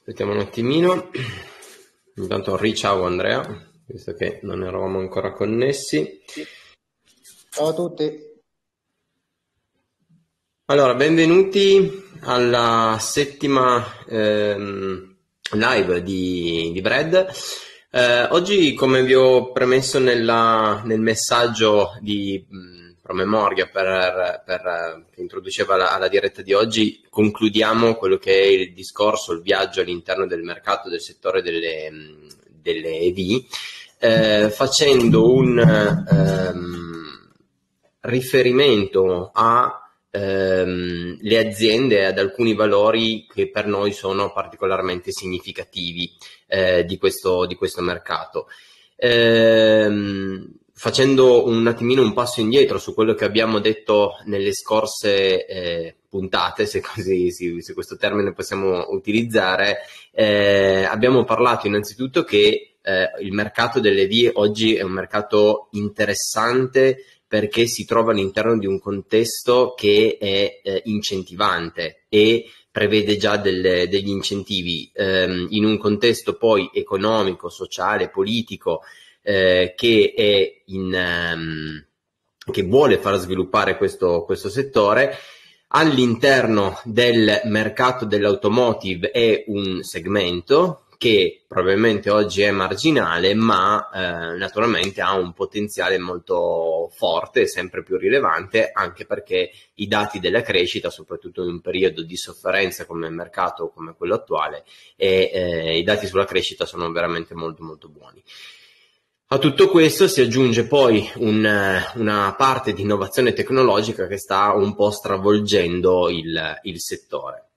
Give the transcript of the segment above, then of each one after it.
Aspettiamo un attimino. Intanto riciao Andrea, visto che non eravamo ancora connessi. Ciao a tutti. Allora, benvenuti alla settima ehm, live di, di Brad. Eh, oggi, come vi ho premesso nella, nel messaggio di promemoria per, per, che introduceva la, la, diretta di oggi, concludiamo quello che è il discorso, il viaggio all'interno del mercato del settore delle, delle EV, eh, facendo un ehm, riferimento a ehm, le aziende ad alcuni valori che per noi sono particolarmente significativi eh, di, questo, di questo mercato. Ehm, facendo un attimino un passo indietro su quello che abbiamo detto nelle scorse eh, puntate, se, così, se, questo termine possiamo utilizzare, eh, abbiamo parlato innanzitutto che eh, il mercato delle vie oggi è un mercato interessante perché si trova all'interno di un contesto che è eh, incentivante e prevede già delle, degli incentivi ehm, in un contesto poi economico, sociale, politico eh, che, è in, um, che vuole far sviluppare questo, questo settore. All'interno del mercato dell'automotive è un segmento che probabilmente oggi è marginale, ma eh, naturalmente ha un potenziale molto forte e sempre più rilevante, anche perché i dati della crescita, soprattutto in un periodo di sofferenza come il mercato come quello attuale, e, eh, i dati sulla crescita sono veramente molto molto buoni. A tutto questo si aggiunge poi un, una parte di innovazione tecnologica che sta un po' stravolgendo il, il settore.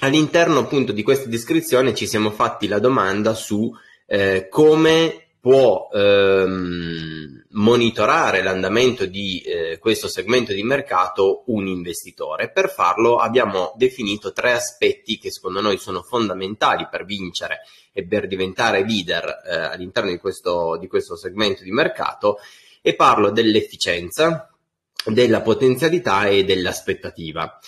All'interno appunto di questa descrizione ci siamo fatti la domanda su eh, come può ehm, monitorare l'andamento di eh, questo segmento di mercato un investitore. Per farlo abbiamo definito tre aspetti che secondo noi sono fondamentali per vincere e per diventare leader eh, all'interno di questo, di questo segmento di mercato e parlo dell'efficienza, della potenzialità e dell'aspettativa.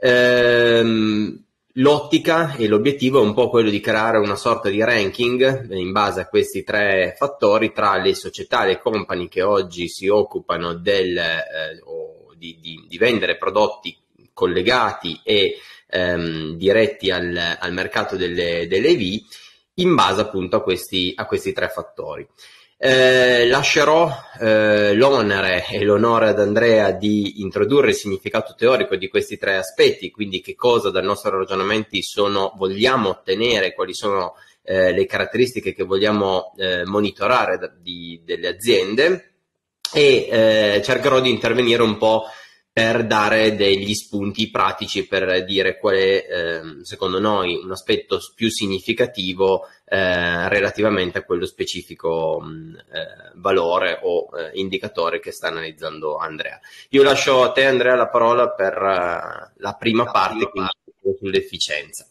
Ehm, L'ottica e l'obiettivo è un po' quello di creare una sorta di ranking in base a questi tre fattori tra le società, le company che oggi si occupano del, eh, di, di, di, vendere prodotti collegati e ehm, diretti al, al, mercato delle, delle EV in base appunto a questi, a questi tre fattori. Eh, lascerò eh, l'onere e l'onore ad Andrea di introdurre il significato teorico di questi tre aspetti, quindi che cosa dal nostro ragionamento sono, vogliamo ottenere, quali sono eh, le caratteristiche che vogliamo eh, monitorare da, di, delle aziende. E eh, cercherò di intervenire un po' per dare degli spunti pratici per dire qual è, eh, secondo noi, un aspetto più significativo eh, relativamente a quello specifico mh, eh, valore o eh, indicatore che sta analizzando Andrea. Io lascio a te, Andrea, la parola per uh, la prima la parte, prima quindi sull'efficienza.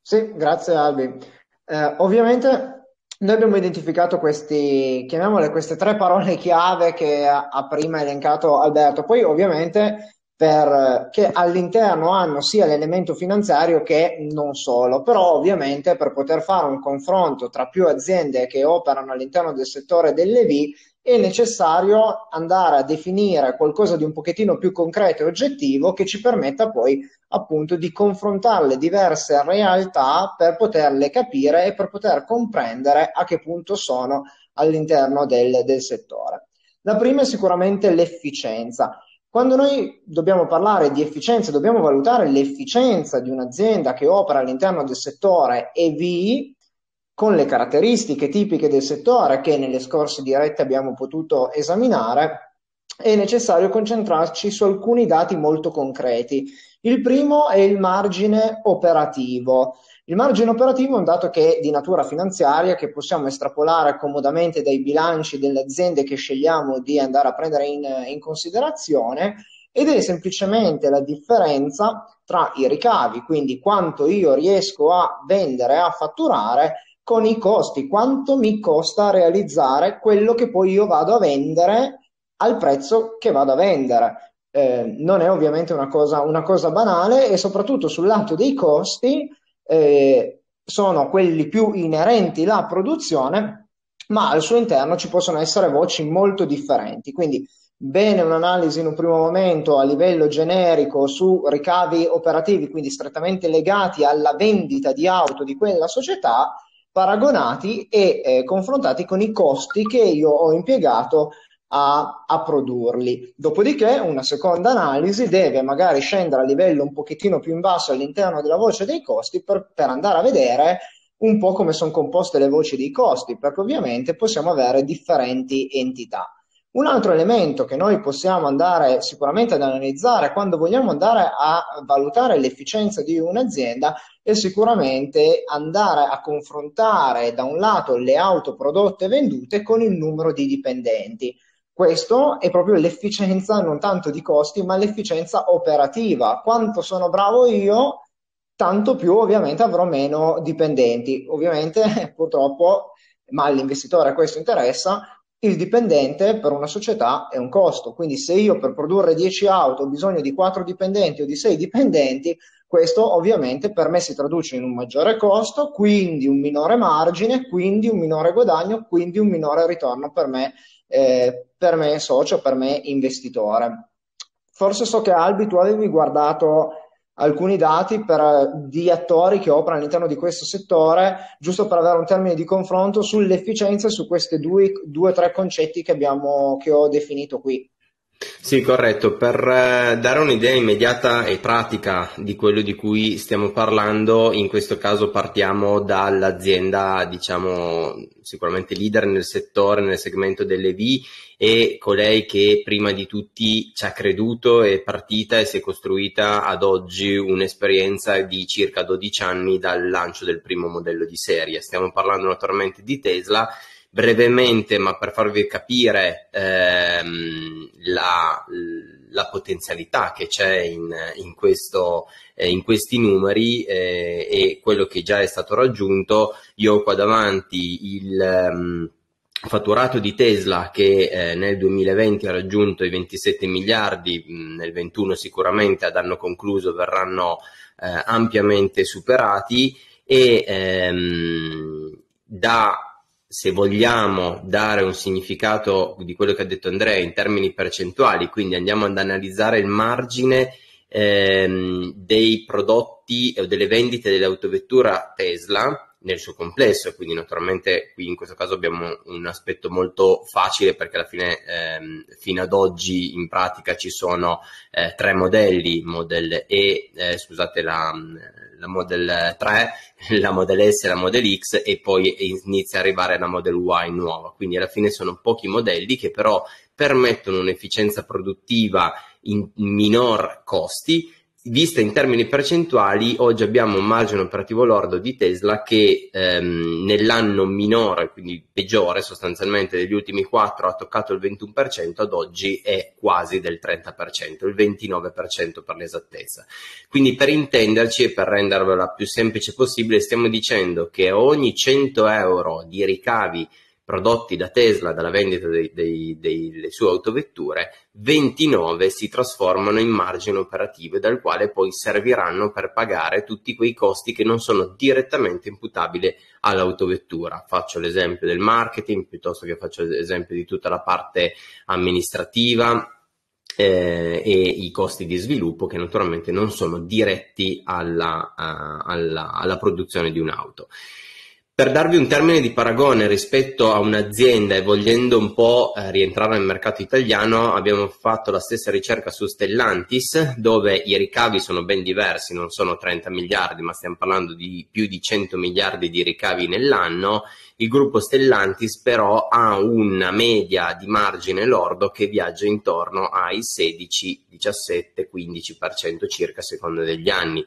Sì, grazie Albi. Eh, ovviamente noi abbiamo identificato questi, chiamiamole queste tre parole chiave che ha, prima elencato Alberto. Poi ovviamente per, che all'interno hanno sia l'elemento finanziario che non solo, però ovviamente per poter fare un confronto tra più aziende che operano all'interno del settore delle V è necessario andare a definire qualcosa di un pochettino più concreto e oggettivo che ci permetta poi appunto di confrontare le diverse realtà per poterle capire e per poter comprendere a che punto sono all'interno del, del settore. La prima è sicuramente l'efficienza. Quando noi dobbiamo parlare di efficienza, dobbiamo valutare l'efficienza di un'azienda che opera all'interno del settore EV, con le caratteristiche tipiche del settore che nelle scorse dirette abbiamo potuto esaminare, è necessario concentrarci su alcuni dati molto concreti. Il primo è il margine operativo. Il margine operativo è un dato che è di natura finanziaria, che possiamo estrapolare comodamente dai bilanci delle aziende che scegliamo di andare a prendere in, in considerazione ed è semplicemente la differenza tra i ricavi, quindi quanto io riesco a vendere, a fatturare, con i costi, quanto mi costa realizzare quello che poi io vado a vendere al prezzo che vado a vendere. Eh, non è ovviamente una cosa, una cosa, banale e soprattutto sul lato dei costi eh, sono quelli più inerenti alla produzione, ma al suo interno ci possono essere voci molto differenti. Quindi bene un'analisi in un primo momento a livello generico su ricavi operativi, quindi strettamente legati alla vendita di auto di quella società, paragonati e eh, confrontati con i costi che io ho impiegato a, a, produrli. Dopodiché una seconda analisi deve magari scendere a livello un pochettino più in basso all'interno della voce dei costi per, per andare a vedere un po' come sono composte le voci dei costi, perché ovviamente possiamo avere differenti entità. Un altro elemento che noi possiamo andare sicuramente ad analizzare quando vogliamo andare a valutare l'efficienza di un'azienda è sicuramente andare a confrontare da un lato le auto prodotte e vendute con il numero di dipendenti. Questo è proprio l'efficienza non tanto di costi, ma l'efficienza operativa. Quanto sono bravo io, tanto più ovviamente avrò meno dipendenti. Ovviamente purtroppo, ma all'investitore questo interessa, il dipendente per una società è un costo, quindi se io per produrre 10 auto ho bisogno di 4 dipendenti o di 6 dipendenti, questo ovviamente per me si traduce in un maggiore costo, quindi un minore margine, quindi un minore guadagno, quindi un minore ritorno per me, eh, per me socio, per me investitore. Forse so che Albi tu avevi guardato alcuni dati per, di attori che operano all'interno di questo settore, giusto per avere un termine di confronto sull'efficienza su questi due o tre concetti che, abbiamo, che ho definito qui. Sì, corretto. Per eh, dare un'idea immediata e pratica di quello di cui stiamo parlando, in questo caso partiamo dall'azienda, diciamo, sicuramente leader nel settore, nel segmento delle V e colei che prima di tutti ci ha creduto, è partita e si è costruita ad oggi un'esperienza di circa 12 anni dal lancio del primo modello di serie. Stiamo parlando naturalmente di Tesla brevemente, ma per farvi capire ehm, la, la, potenzialità che c'è in, in, questo, eh, in questi numeri eh, e quello che già è stato raggiunto, io ho qua davanti il um, fatturato di Tesla che eh, nel 2020 ha raggiunto i 27 miliardi, mh, nel 2021 sicuramente ad anno concluso verranno eh, ampiamente superati e ehm, da se vogliamo dare un significato di quello che ha detto Andrea in termini percentuali, quindi andiamo ad analizzare il margine ehm, dei prodotti o delle vendite dell'autovettura Tesla nel suo complesso, quindi naturalmente qui in questo caso abbiamo un aspetto molto facile perché alla fine ehm, fino ad oggi in pratica ci sono eh, tre modelli, Model E, eh, scusate la, la Model 3, la Model S la Model X e poi inizia a arrivare la Model Y nuova. Quindi alla fine sono pochi modelli che però permettono un'efficienza produttiva in minor costi vista in termini percentuali, oggi abbiamo un margine operativo lordo di Tesla che ehm, nell'anno minore, quindi peggiore sostanzialmente degli ultimi quattro, ha toccato il 21%, ad oggi è quasi del 30%, il 29% per l'esattezza. Quindi per intenderci e per rendervela più semplice possibile, stiamo dicendo che ogni 100 euro di ricavi prodotti da Tesla dalla vendita delle sue autovetture, 29 si trasformano in margine operativo dal quale poi serviranno per pagare tutti quei costi che non sono direttamente imputabili all'autovettura. Faccio l'esempio del marketing piuttosto che faccio l'esempio di tutta la parte amministrativa, eh, e i costi di sviluppo che naturalmente non sono diretti alla, uh, alla, alla produzione di un'auto. Per darvi un termine di paragone rispetto a un'azienda e vogliendo un po' eh, rientrare nel mercato italiano, abbiamo fatto la stessa ricerca su Stellantis, dove i ricavi sono ben diversi, non sono 30 miliardi, ma stiamo parlando di più di 100 miliardi di ricavi nell'anno. Il gruppo Stellantis però ha una media di margine lordo che viaggia intorno ai 16, 17, 15% circa a seconda degli anni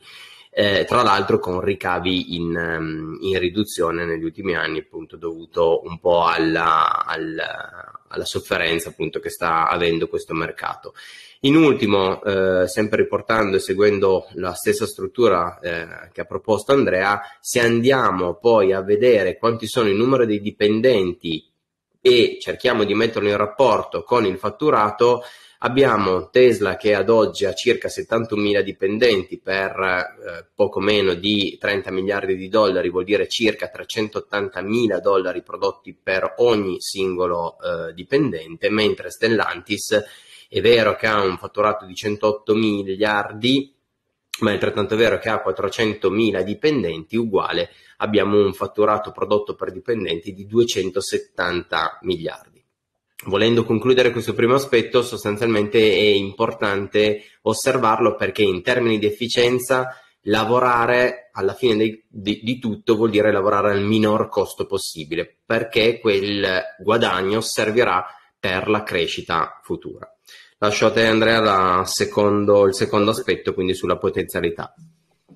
eh, tra l'altro con ricavi in, um, in, riduzione negli ultimi anni, appunto dovuto un po' alla, alla, alla sofferenza appunto che sta avendo questo mercato. In ultimo, eh, sempre riportando e seguendo la stessa struttura eh, che ha proposto Andrea, se andiamo poi a vedere quanti sono il numero dei dipendenti e cerchiamo di metterlo in rapporto con il fatturato, Abbiamo Tesla che ad oggi ha circa 71.000 dipendenti per eh, poco meno di 30 miliardi di dollari, vuol dire circa 380.000 dollari prodotti per ogni singolo eh, dipendente, mentre Stellantis è vero che ha un fatturato di 108 miliardi, ma è altrettanto vero che ha 400.000 dipendenti, uguale abbiamo un fatturato prodotto per dipendenti di 270 miliardi. Volendo concludere questo primo aspetto, sostanzialmente è importante osservarlo perché in termini di efficienza lavorare alla fine di, di, di, tutto vuol dire lavorare al minor costo possibile perché quel guadagno servirà per la crescita futura. Lascio a te Andrea secondo, il secondo aspetto, quindi sulla potenzialità.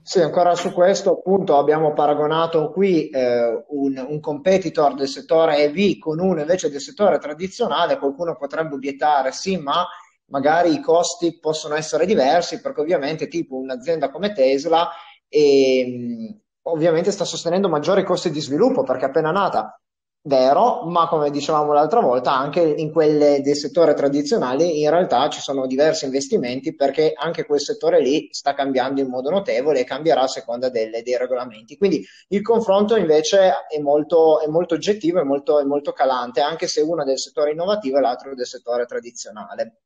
Sì, ancora su questo appunto abbiamo paragonato qui eh, un, un, competitor del settore EV con uno invece del settore tradizionale, qualcuno potrebbe obiettare sì, ma magari i costi possono essere diversi perché ovviamente tipo un'azienda come Tesla e, ovviamente sta sostenendo maggiori costi di sviluppo perché è appena nata Vero, ma come dicevamo l'altra volta, anche in quelle del settore tradizionale in realtà ci sono diversi investimenti perché anche quel settore lì sta cambiando in modo notevole e cambierà a seconda delle, dei regolamenti. Quindi il confronto invece è molto, è molto oggettivo e molto, molto calante, anche se uno è del settore innovativo e l'altro del settore tradizionale.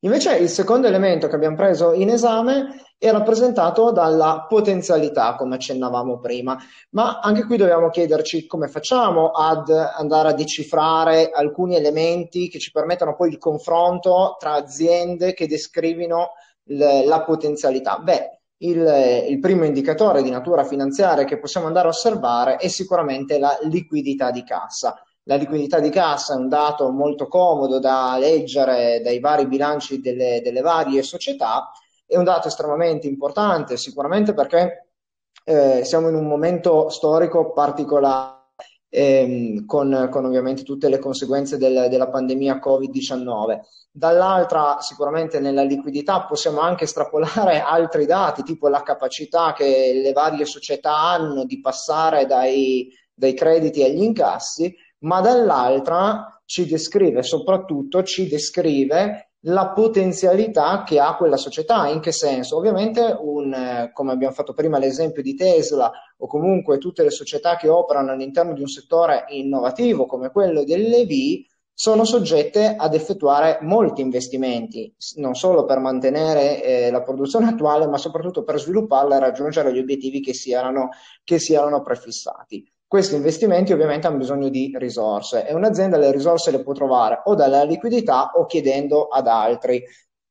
Invece il secondo elemento che abbiamo preso in esame è rappresentato dalla potenzialità, come accennavamo prima, ma anche qui dobbiamo chiederci come facciamo ad andare a decifrare alcuni elementi che ci permettano poi il confronto tra aziende che descrivono la potenzialità. Beh, il, il, primo indicatore di natura finanziaria che possiamo andare a osservare è sicuramente la liquidità di cassa. La liquidità di cassa è un dato molto comodo da leggere dai vari bilanci delle, delle varie società, è un dato estremamente importante sicuramente perché eh, siamo in un momento storico particolare. Ehm, con, con, ovviamente tutte le conseguenze del, della pandemia Covid-19. Dall'altra, sicuramente nella liquidità possiamo anche estrapolare altri dati, tipo la capacità che le varie società hanno di passare dai, dai crediti agli incassi ma dall'altra ci descrive, soprattutto ci descrive la potenzialità che ha quella società. In che senso? Ovviamente, un, eh, come abbiamo fatto prima l'esempio di Tesla o comunque tutte le società che operano all'interno di un settore innovativo come quello dell'EV, sono soggette ad effettuare molti investimenti, non solo per mantenere eh, la produzione attuale, ma soprattutto per svilupparla e raggiungere gli obiettivi che si erano, che si erano prefissati. Questi investimenti ovviamente hanno bisogno di risorse e un'azienda le risorse le può trovare o dalla liquidità o chiedendo ad altri.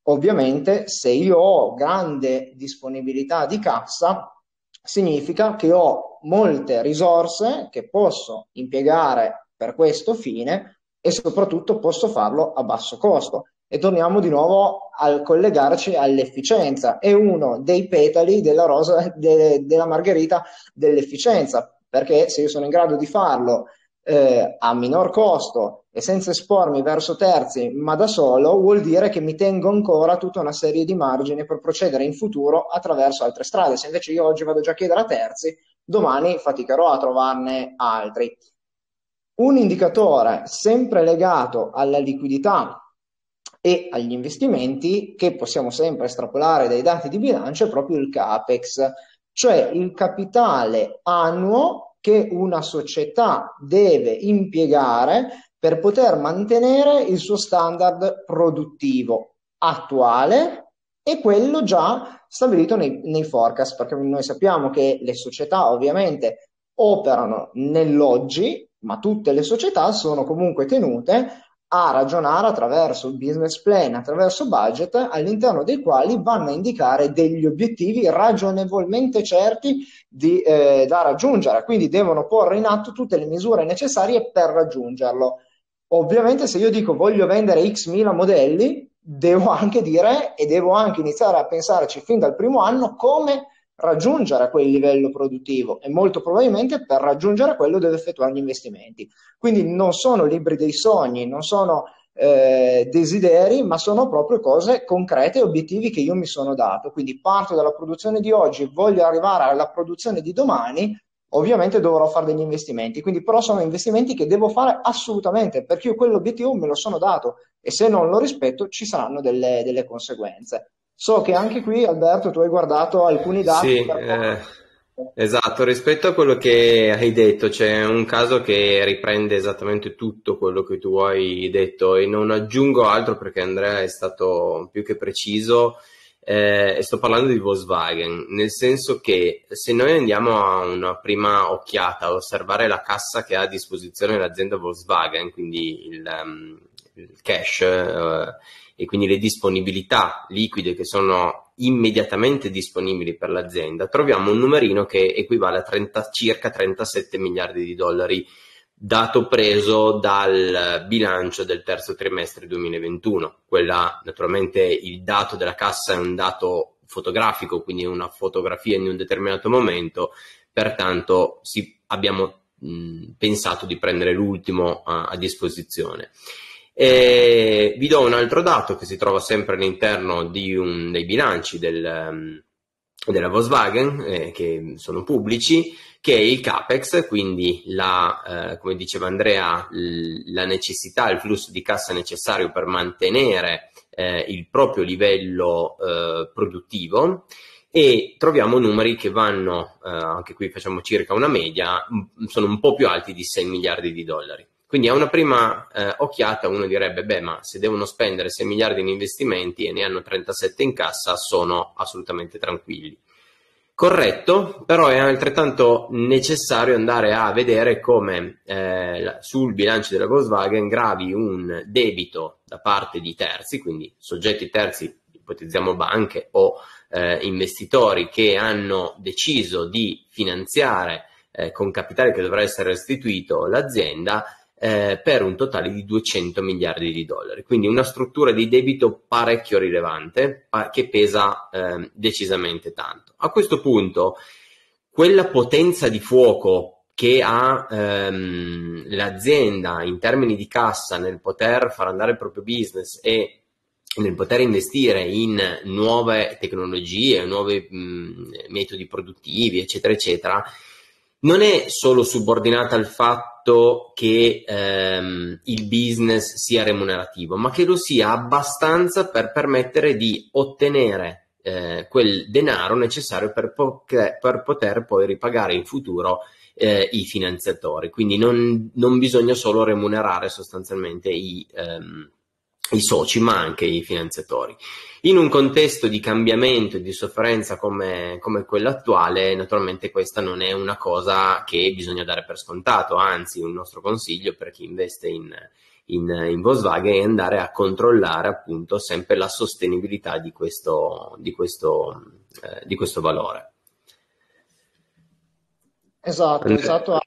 Ovviamente se io ho grande disponibilità di cassa, significa che ho molte risorse che posso impiegare per questo fine e soprattutto posso farlo a basso costo. E torniamo di nuovo al collegarci all'efficienza. È uno dei petali della rosa de, della margherita dell'efficienza perché se io sono in grado di farlo eh, a minor costo e senza espormi verso terzi, ma da solo, vuol dire che mi tengo ancora tutta una serie di margini per procedere in futuro attraverso altre strade. Se invece io oggi vado già a chiedere a terzi, domani faticherò a trovarne altri. Un indicatore sempre legato alla liquidità e agli investimenti che possiamo sempre estrapolare dai dati di bilancio è proprio il CAPEX, cioè il capitale annuo che una società deve impiegare per poter mantenere il suo standard produttivo attuale e quello già stabilito nei, nei forecast, perché noi sappiamo che le società ovviamente operano nell'oggi, ma tutte le società sono comunque tenute a ragionare attraverso business plan, attraverso budget all'interno dei quali vanno a indicare degli obiettivi ragionevolmente certi di, eh, da raggiungere, quindi devono porre in atto tutte le misure necessarie per raggiungerlo. Ovviamente se io dico voglio vendere x mila modelli, devo anche dire e devo anche iniziare a pensarci fin dal primo anno come raggiungere quel livello produttivo e molto probabilmente per raggiungere quello deve effettuare gli investimenti. Quindi non sono libri dei sogni, non sono eh, desideri, ma sono proprio cose concrete obiettivi che io mi sono dato. Quindi parto dalla produzione di oggi, voglio arrivare alla produzione di domani, ovviamente dovrò fare degli investimenti, quindi però sono investimenti che devo fare assolutamente perché io quell'obiettivo me lo sono dato e se non lo rispetto ci saranno delle, delle conseguenze. So che anche qui, Alberto, tu hai guardato alcuni dati. Sì, eh, esatto, rispetto a quello che hai detto, c'è un caso che riprende esattamente tutto quello che tu hai detto e non aggiungo altro perché Andrea è stato più che preciso. Eh, sto parlando di Volkswagen, nel senso che se noi andiamo a una prima occhiata a osservare la cassa che ha a disposizione l'azienda Volkswagen, quindi il, um, il cash, uh, e quindi le disponibilità liquide che sono immediatamente disponibili per l'azienda, troviamo un numerino che equivale a 30, circa 37 miliardi di dollari, dato preso dal bilancio del terzo trimestre 2021. Quella, naturalmente, il dato della cassa è un dato fotografico, quindi una fotografia in un determinato momento, pertanto si, abbiamo mh, pensato di prendere l'ultimo a, a disposizione. E vi do un altro dato che si trova sempre all'interno di un, dei bilanci del, um, della Volkswagen, eh, che sono pubblici, che è il CAPEX, quindi la, eh, come diceva Andrea, la necessità, il flusso di cassa necessario per mantenere eh, il proprio livello eh, produttivo e troviamo numeri che vanno, eh, anche qui facciamo circa una media, m- sono un po' più alti di 6 miliardi di dollari. Quindi a una prima eh, occhiata uno direbbe, beh, ma se devono spendere 6 miliardi in investimenti e ne hanno 37 in cassa, sono assolutamente tranquilli. Corretto, però è altrettanto necessario andare a vedere come eh, sul bilancio della Volkswagen gravi un debito da parte di terzi, quindi soggetti terzi, ipotizziamo banche o eh, investitori che hanno deciso di finanziare eh, con capitale che dovrà essere restituito l'azienda eh, per un totale di 200 miliardi di dollari. Quindi una struttura di debito parecchio rilevante che pesa eh, decisamente tanto. A questo punto, quella potenza di fuoco che ha ehm, l'azienda in termini di cassa nel poter far andare il proprio business e nel poter investire in nuove tecnologie, nuovi mh, metodi produttivi, eccetera, eccetera, non è solo subordinata al fatto che ehm, il business sia remunerativo, ma che lo sia abbastanza per permettere di ottenere eh, quel denaro necessario per, po- per, poter poi ripagare in futuro eh, i finanziatori. Quindi non, non, bisogna solo remunerare sostanzialmente i, ehm, i soci, ma anche i finanziatori. In un contesto di cambiamento e di sofferenza come, come, quello attuale, naturalmente questa non è una cosa che bisogna dare per scontato, anzi un nostro consiglio per chi investe in, in, in Volkswagen è andare a controllare appunto sempre la sostenibilità di questo, di questo, eh, di questo valore. Esatto, esatto.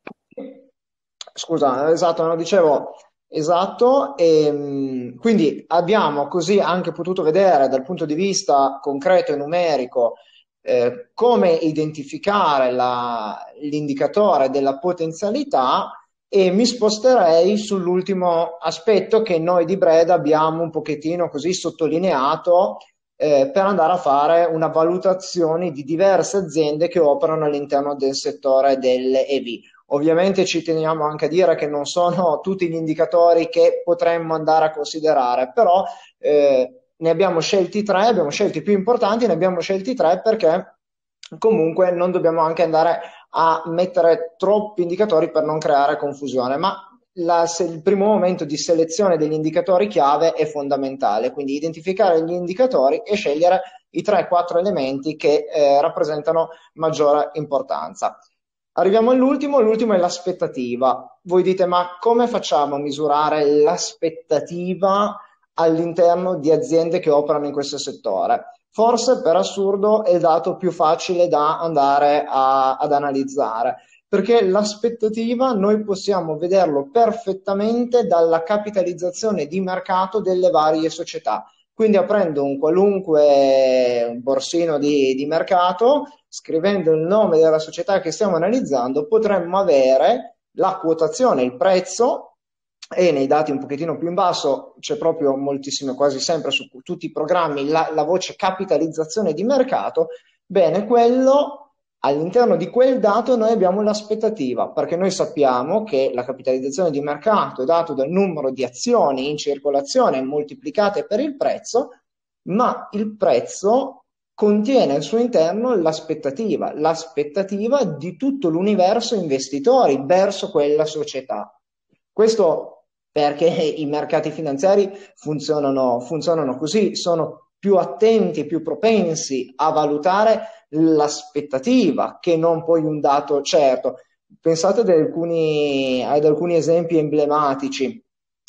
Scusa, esatto, no, dicevo, Esatto, e ehm, quindi abbiamo così anche potuto vedere dal punto di vista concreto e numerico eh, come identificare la, l'indicatore della potenzialità e mi sposterei sull'ultimo aspetto che noi di Breda abbiamo un pochettino così sottolineato eh, per andare a fare una valutazione di diverse aziende che operano all'interno del settore delle EV. Ovviamente ci teniamo anche a dire che non sono tutti gli indicatori che potremmo andare a considerare, però eh, ne abbiamo scelti tre, abbiamo scelti i più importanti, ne abbiamo scelti tre perché comunque non dobbiamo anche andare a mettere troppi indicatori per non creare confusione, ma la, il primo momento di selezione degli indicatori chiave è fondamentale, quindi identificare gli indicatori e scegliere i 3-4 elementi che eh, rappresentano maggiore importanza. Arriviamo all'ultimo, l'ultimo è l'aspettativa. Voi dite, ma come facciamo a misurare l'aspettativa all'interno di aziende che operano in questo settore? Forse per assurdo è il dato più facile da andare a, ad analizzare, perché l'aspettativa noi possiamo vederlo perfettamente dalla capitalizzazione di mercato delle varie società. Quindi aprendo un qualunque borsino di, di mercato, scrivendo il nome della società che stiamo analizzando, potremmo avere la quotazione, il prezzo e nei dati un pochettino più in basso c'è proprio moltissimo, quasi sempre su tutti i programmi, la, la voce capitalizzazione di mercato. Bene, quello All'interno di quel dato noi abbiamo l'aspettativa, perché noi sappiamo che la capitalizzazione di mercato è dato dal numero di azioni in circolazione moltiplicate per il prezzo, ma il prezzo contiene al suo interno l'aspettativa, l'aspettativa di tutto l'universo investitori verso quella società. Questo perché i mercati finanziari funzionano, funzionano così, sono più attenti, più propensi a valutare l'aspettativa che non poi un dato certo. Pensate ad alcuni, ad alcuni esempi emblematici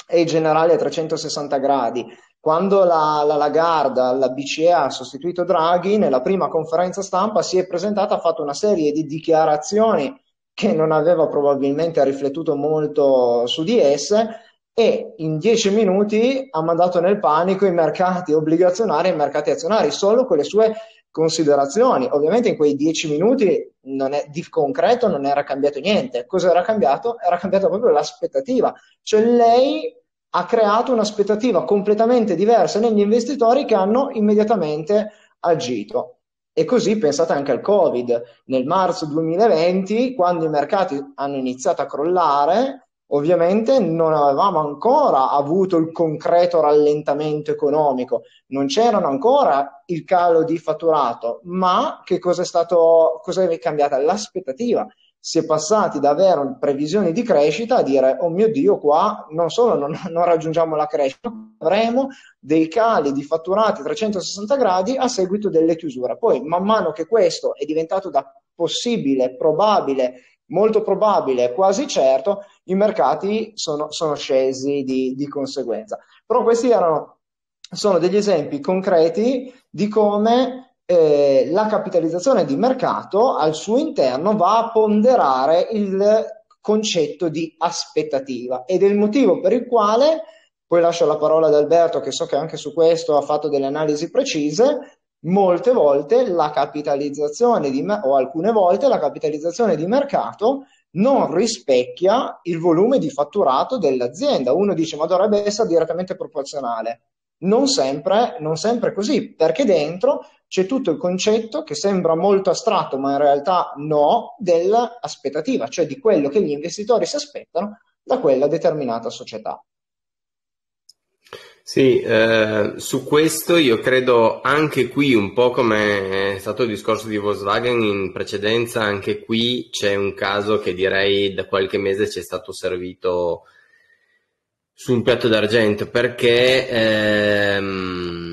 e generali a 360 gradi. Quando la, la Lagarde, la BCE ha sostituito Draghi, nella prima conferenza stampa si è presentata, ha fatto una serie di dichiarazioni che non aveva probabilmente riflettuto molto su di esse e in dieci minuti ha mandato nel panico i mercati obbligazionari e i mercati azionari solo con le sue considerazioni. Ovviamente in quei dieci minuti è, di concreto non era cambiato niente. Cosa era cambiato? Era cambiata proprio l'aspettativa. Cioè lei ha creato un'aspettativa completamente diversa negli investitori che hanno immediatamente agito. E così pensate anche al Covid. Nel marzo 2020, quando i mercati hanno iniziato a crollare, Ovviamente non avevamo ancora avuto il concreto rallentamento economico, non c'erano ancora il calo di fatturato, ma che cosa è stato, cosa è cambiata? L'aspettativa. Si è passati da avere previsioni di crescita a dire, oh mio Dio, qua non solo non, non raggiungiamo la crescita, avremo dei cali di fatturati a 360 gradi a seguito delle chiusure. Poi, man mano che questo è diventato da possibile, probabile molto probabile, quasi certo, i mercati sono, sono scesi di, di, conseguenza. Però questi erano, sono degli esempi concreti di come eh, la capitalizzazione di mercato al suo interno va a ponderare il concetto di aspettativa ed è il motivo per il quale, poi lascio la parola ad Alberto che so che anche su questo ha fatto delle analisi precise, molte volte la capitalizzazione di, o alcune volte la capitalizzazione di mercato non rispecchia il volume di fatturato dell'azienda. Uno dice ma dovrebbe essere direttamente proporzionale. Non sempre, non sempre così, perché dentro c'è tutto il concetto che sembra molto astratto, ma in realtà no, dell'aspettativa, cioè di quello che gli investitori si aspettano da quella determinata società. Sì, eh, su questo io credo anche qui, un po' come è stato il discorso di Volkswagen in precedenza, anche qui c'è un caso che direi da qualche mese ci è stato servito su un piatto d'argento perché ehm,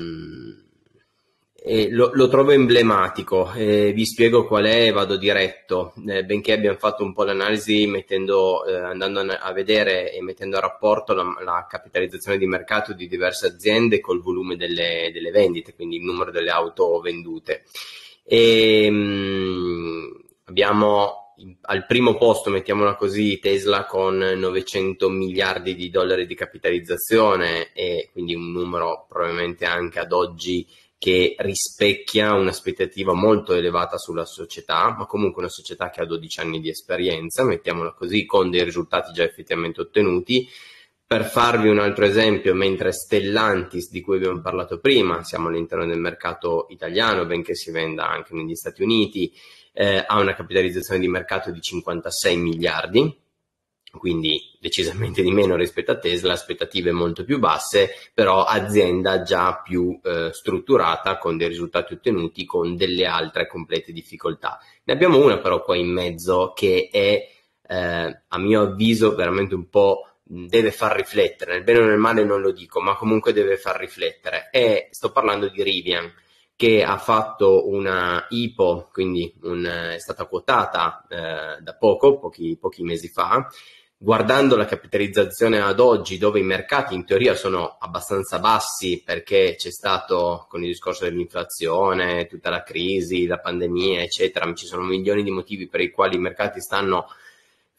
eh, lo, lo, trovo emblematico, eh, vi spiego qual è e vado diretto, eh, benché abbiamo fatto un po' l'analisi mettendo, eh, andando a vedere e mettendo a rapporto la, la, capitalizzazione di mercato di diverse aziende col volume delle, delle vendite, quindi il numero delle auto vendute. E, ehm, mh, abbiamo al primo posto, mettiamola così, Tesla con 900 miliardi di dollari di capitalizzazione e quindi un numero probabilmente anche ad oggi che rispecchia un'aspettativa molto elevata sulla società, ma comunque una società che ha 12 anni di esperienza, mettiamola così, con dei risultati già effettivamente ottenuti. Per farvi un altro esempio, mentre Stellantis, di cui abbiamo parlato prima, siamo all'interno del mercato italiano, benché si venda anche negli Stati Uniti, eh, ha una capitalizzazione di mercato di 56 miliardi, quindi decisamente di meno rispetto a Tesla, aspettative molto più basse, però azienda già più eh, strutturata con dei risultati ottenuti con delle altre complete difficoltà. Ne abbiamo una però qua in mezzo che è eh, a mio avviso veramente un po' deve far riflettere, nel bene o nel male non lo dico, ma comunque deve far riflettere e sto parlando di Rivian che ha fatto una IPO, quindi un, è stata quotata eh, da poco, pochi, pochi mesi fa, guardando la capitalizzazione ad oggi, dove i mercati in teoria sono abbastanza bassi perché c'è stato con il discorso dell'inflazione, tutta la crisi, la pandemia, eccetera, ci sono milioni di motivi per i quali i mercati stanno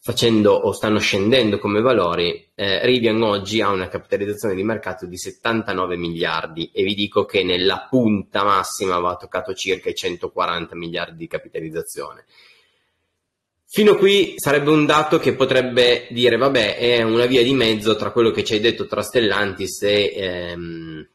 facendo o stanno scendendo come valori, eh, Rivian oggi ha una capitalizzazione di mercato di 79 miliardi e vi dico che nella punta massima va toccato circa i 140 miliardi di capitalizzazione. Fino qui sarebbe un dato che potrebbe dire, vabbè, è una via di mezzo tra quello che ci hai detto tra Stellantis e, ehm,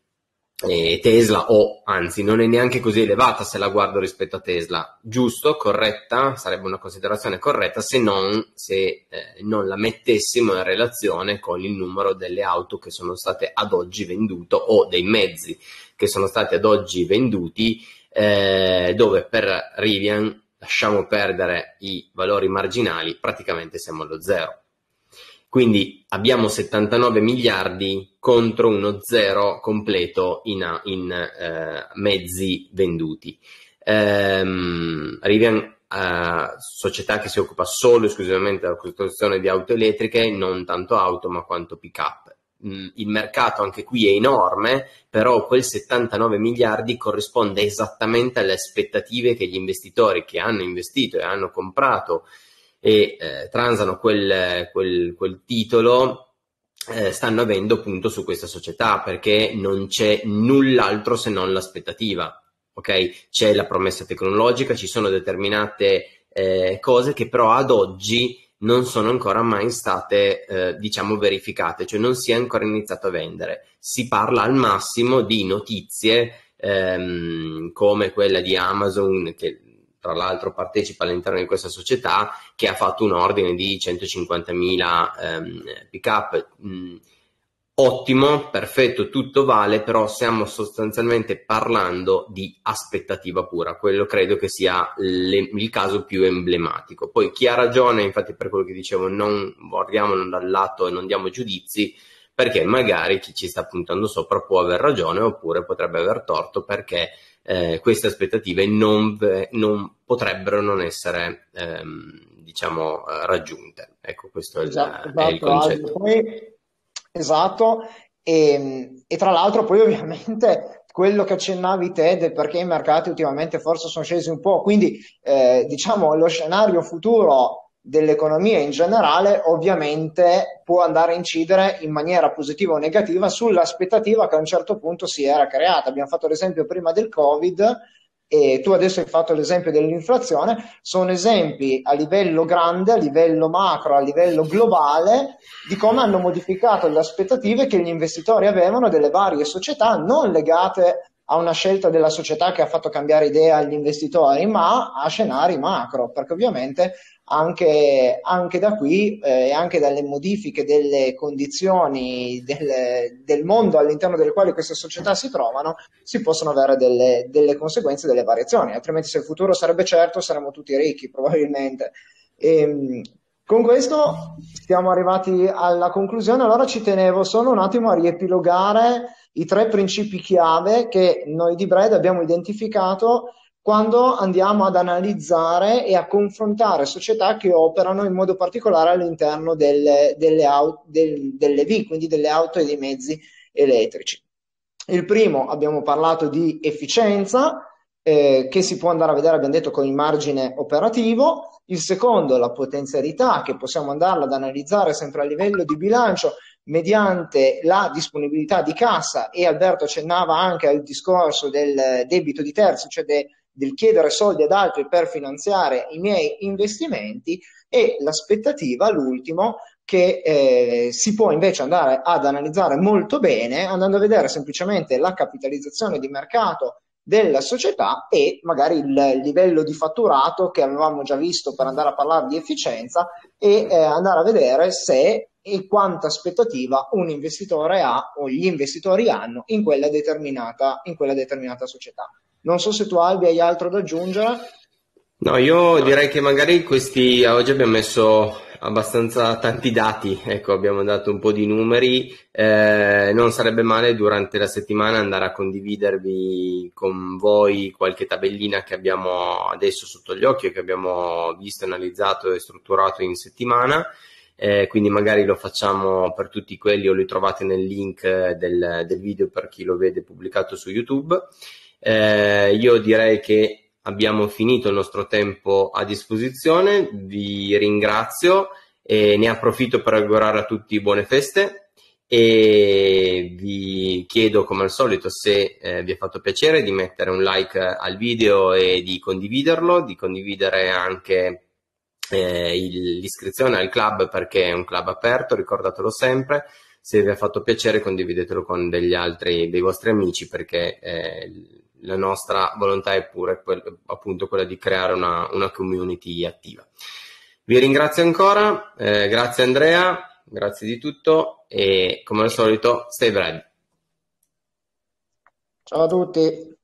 e Tesla o anzi non è neanche così elevata se la guardo rispetto a Tesla. Giusto, corretta, sarebbe una considerazione corretta se non, se, eh, non la mettessimo in relazione con il numero delle auto che sono state ad oggi vendute o dei mezzi che sono stati ad oggi venduti eh, dove per Rivian lasciamo perdere i valori marginali praticamente siamo allo zero quindi abbiamo 79 miliardi contro uno zero completo in, in eh, mezzi venduti. Ehm, Rivian, eh, società che si occupa solo e esclusivamente della costruzione di auto elettriche, non tanto auto ma quanto pick-up. Mm, il mercato anche qui è enorme, però quel 79 miliardi corrisponde esattamente alle aspettative che gli investitori che hanno investito e hanno comprato e eh, transano quel, quel, quel titolo eh, stanno avendo appunto su questa società perché non c'è null'altro se non l'aspettativa. Ok, c'è la promessa tecnologica, ci sono determinate eh, cose che però ad oggi non sono ancora mai state, eh, diciamo, verificate, cioè non si è ancora iniziato a vendere. Si parla al massimo di notizie ehm, come quella di Amazon, che tra l'altro partecipa all'interno di questa società, che ha fatto un ordine di 150.000 ehm, pick-up. Mm, ottimo, perfetto, tutto vale, però stiamo sostanzialmente parlando di aspettativa pura, quello credo che sia le, il caso più emblematico. Poi chi ha ragione, infatti per quello che dicevo, non guardiamo dal lato e non diamo giudizi, perché magari chi ci sta puntando sopra può aver ragione oppure potrebbe aver torto perché eh, queste aspettative non, non, potrebbero non essere ehm, diciamo eh, raggiunte. Ecco, questo è, esatto, il, è il esatto, concetto. Poi, esatto, e, e, tra l'altro poi ovviamente quello che accennavi te del perché i mercati ultimamente forse sono scesi un po', quindi eh, diciamo lo scenario futuro dell'economia in generale ovviamente può andare a incidere in maniera positiva o negativa sull'aspettativa che a un certo punto si era creata. Abbiamo fatto l'esempio prima del Covid e tu adesso hai fatto l'esempio dell'inflazione, sono esempi a livello grande, a livello macro, a livello globale di come hanno modificato le aspettative che gli investitori avevano delle varie società non legate a una scelta della società che ha fatto cambiare idea agli investitori, ma a scenari macro, perché ovviamente anche, anche da qui e eh, anche dalle modifiche delle condizioni del, del, mondo all'interno delle quali queste società si trovano, si possono avere delle, delle, conseguenze, delle variazioni, altrimenti se il futuro sarebbe certo saremmo tutti ricchi probabilmente. E, ehm, con questo siamo arrivati alla conclusione, allora ci tenevo solo un attimo a riepilogare i tre principi chiave che noi di Bread abbiamo identificato quando andiamo ad analizzare e a confrontare società che operano in modo particolare all'interno delle, delle, auto, del, delle V, quindi delle auto e dei mezzi elettrici. Il primo abbiamo parlato di efficienza, eh, che si può andare a vedere, abbiamo detto, con il margine operativo. Il secondo, la potenzialità, che possiamo andarla ad analizzare sempre a livello di bilancio mediante la disponibilità di cassa e Alberto accennava anche al discorso del debito di terzi, cioè de, del chiedere soldi ad altri per finanziare i miei investimenti e l'aspettativa, l'ultimo, che eh, si può invece andare ad analizzare molto bene andando a vedere semplicemente la capitalizzazione di mercato della società e magari il livello di fatturato che avevamo già visto per andare a parlare di efficienza e eh, andare a vedere se e quanta aspettativa un investitore ha o gli investitori hanno in quella determinata, in quella determinata società. Non so se tu Albi hai altro da aggiungere. No, io direi che magari questi oggi abbiamo messo abbastanza tanti dati, ecco, abbiamo dato un po' di numeri, eh, non sarebbe male durante la settimana andare a condividervi con voi qualche tabellina che abbiamo adesso sotto gli occhi, che abbiamo visto, analizzato e strutturato in settimana. Eh, quindi magari lo facciamo per tutti quelli o li trovate nel link del, del video per chi lo vede pubblicato su YouTube. Eh, io direi che abbiamo finito il nostro tempo a disposizione, vi ringrazio e ne approfitto per augurare a tutti buone feste e vi chiedo come al solito se eh, vi è fatto piacere di mettere un like al video e di condividerlo, di condividere anche eh, il, l'iscrizione al club perché è un club aperto, ricordatelo sempre. Se vi ha fatto piacere condividetelo con degli altri, dei vostri amici perché eh, la nostra volontà è pure quel, appunto quella di creare una, una, community attiva. Vi ringrazio ancora, eh, grazie Andrea, grazie di tutto e come al solito stay bread. Ciao a tutti.